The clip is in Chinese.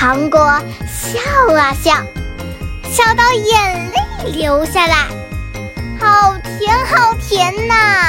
糖果笑啊笑笑到眼泪流下来。好甜好甜呐！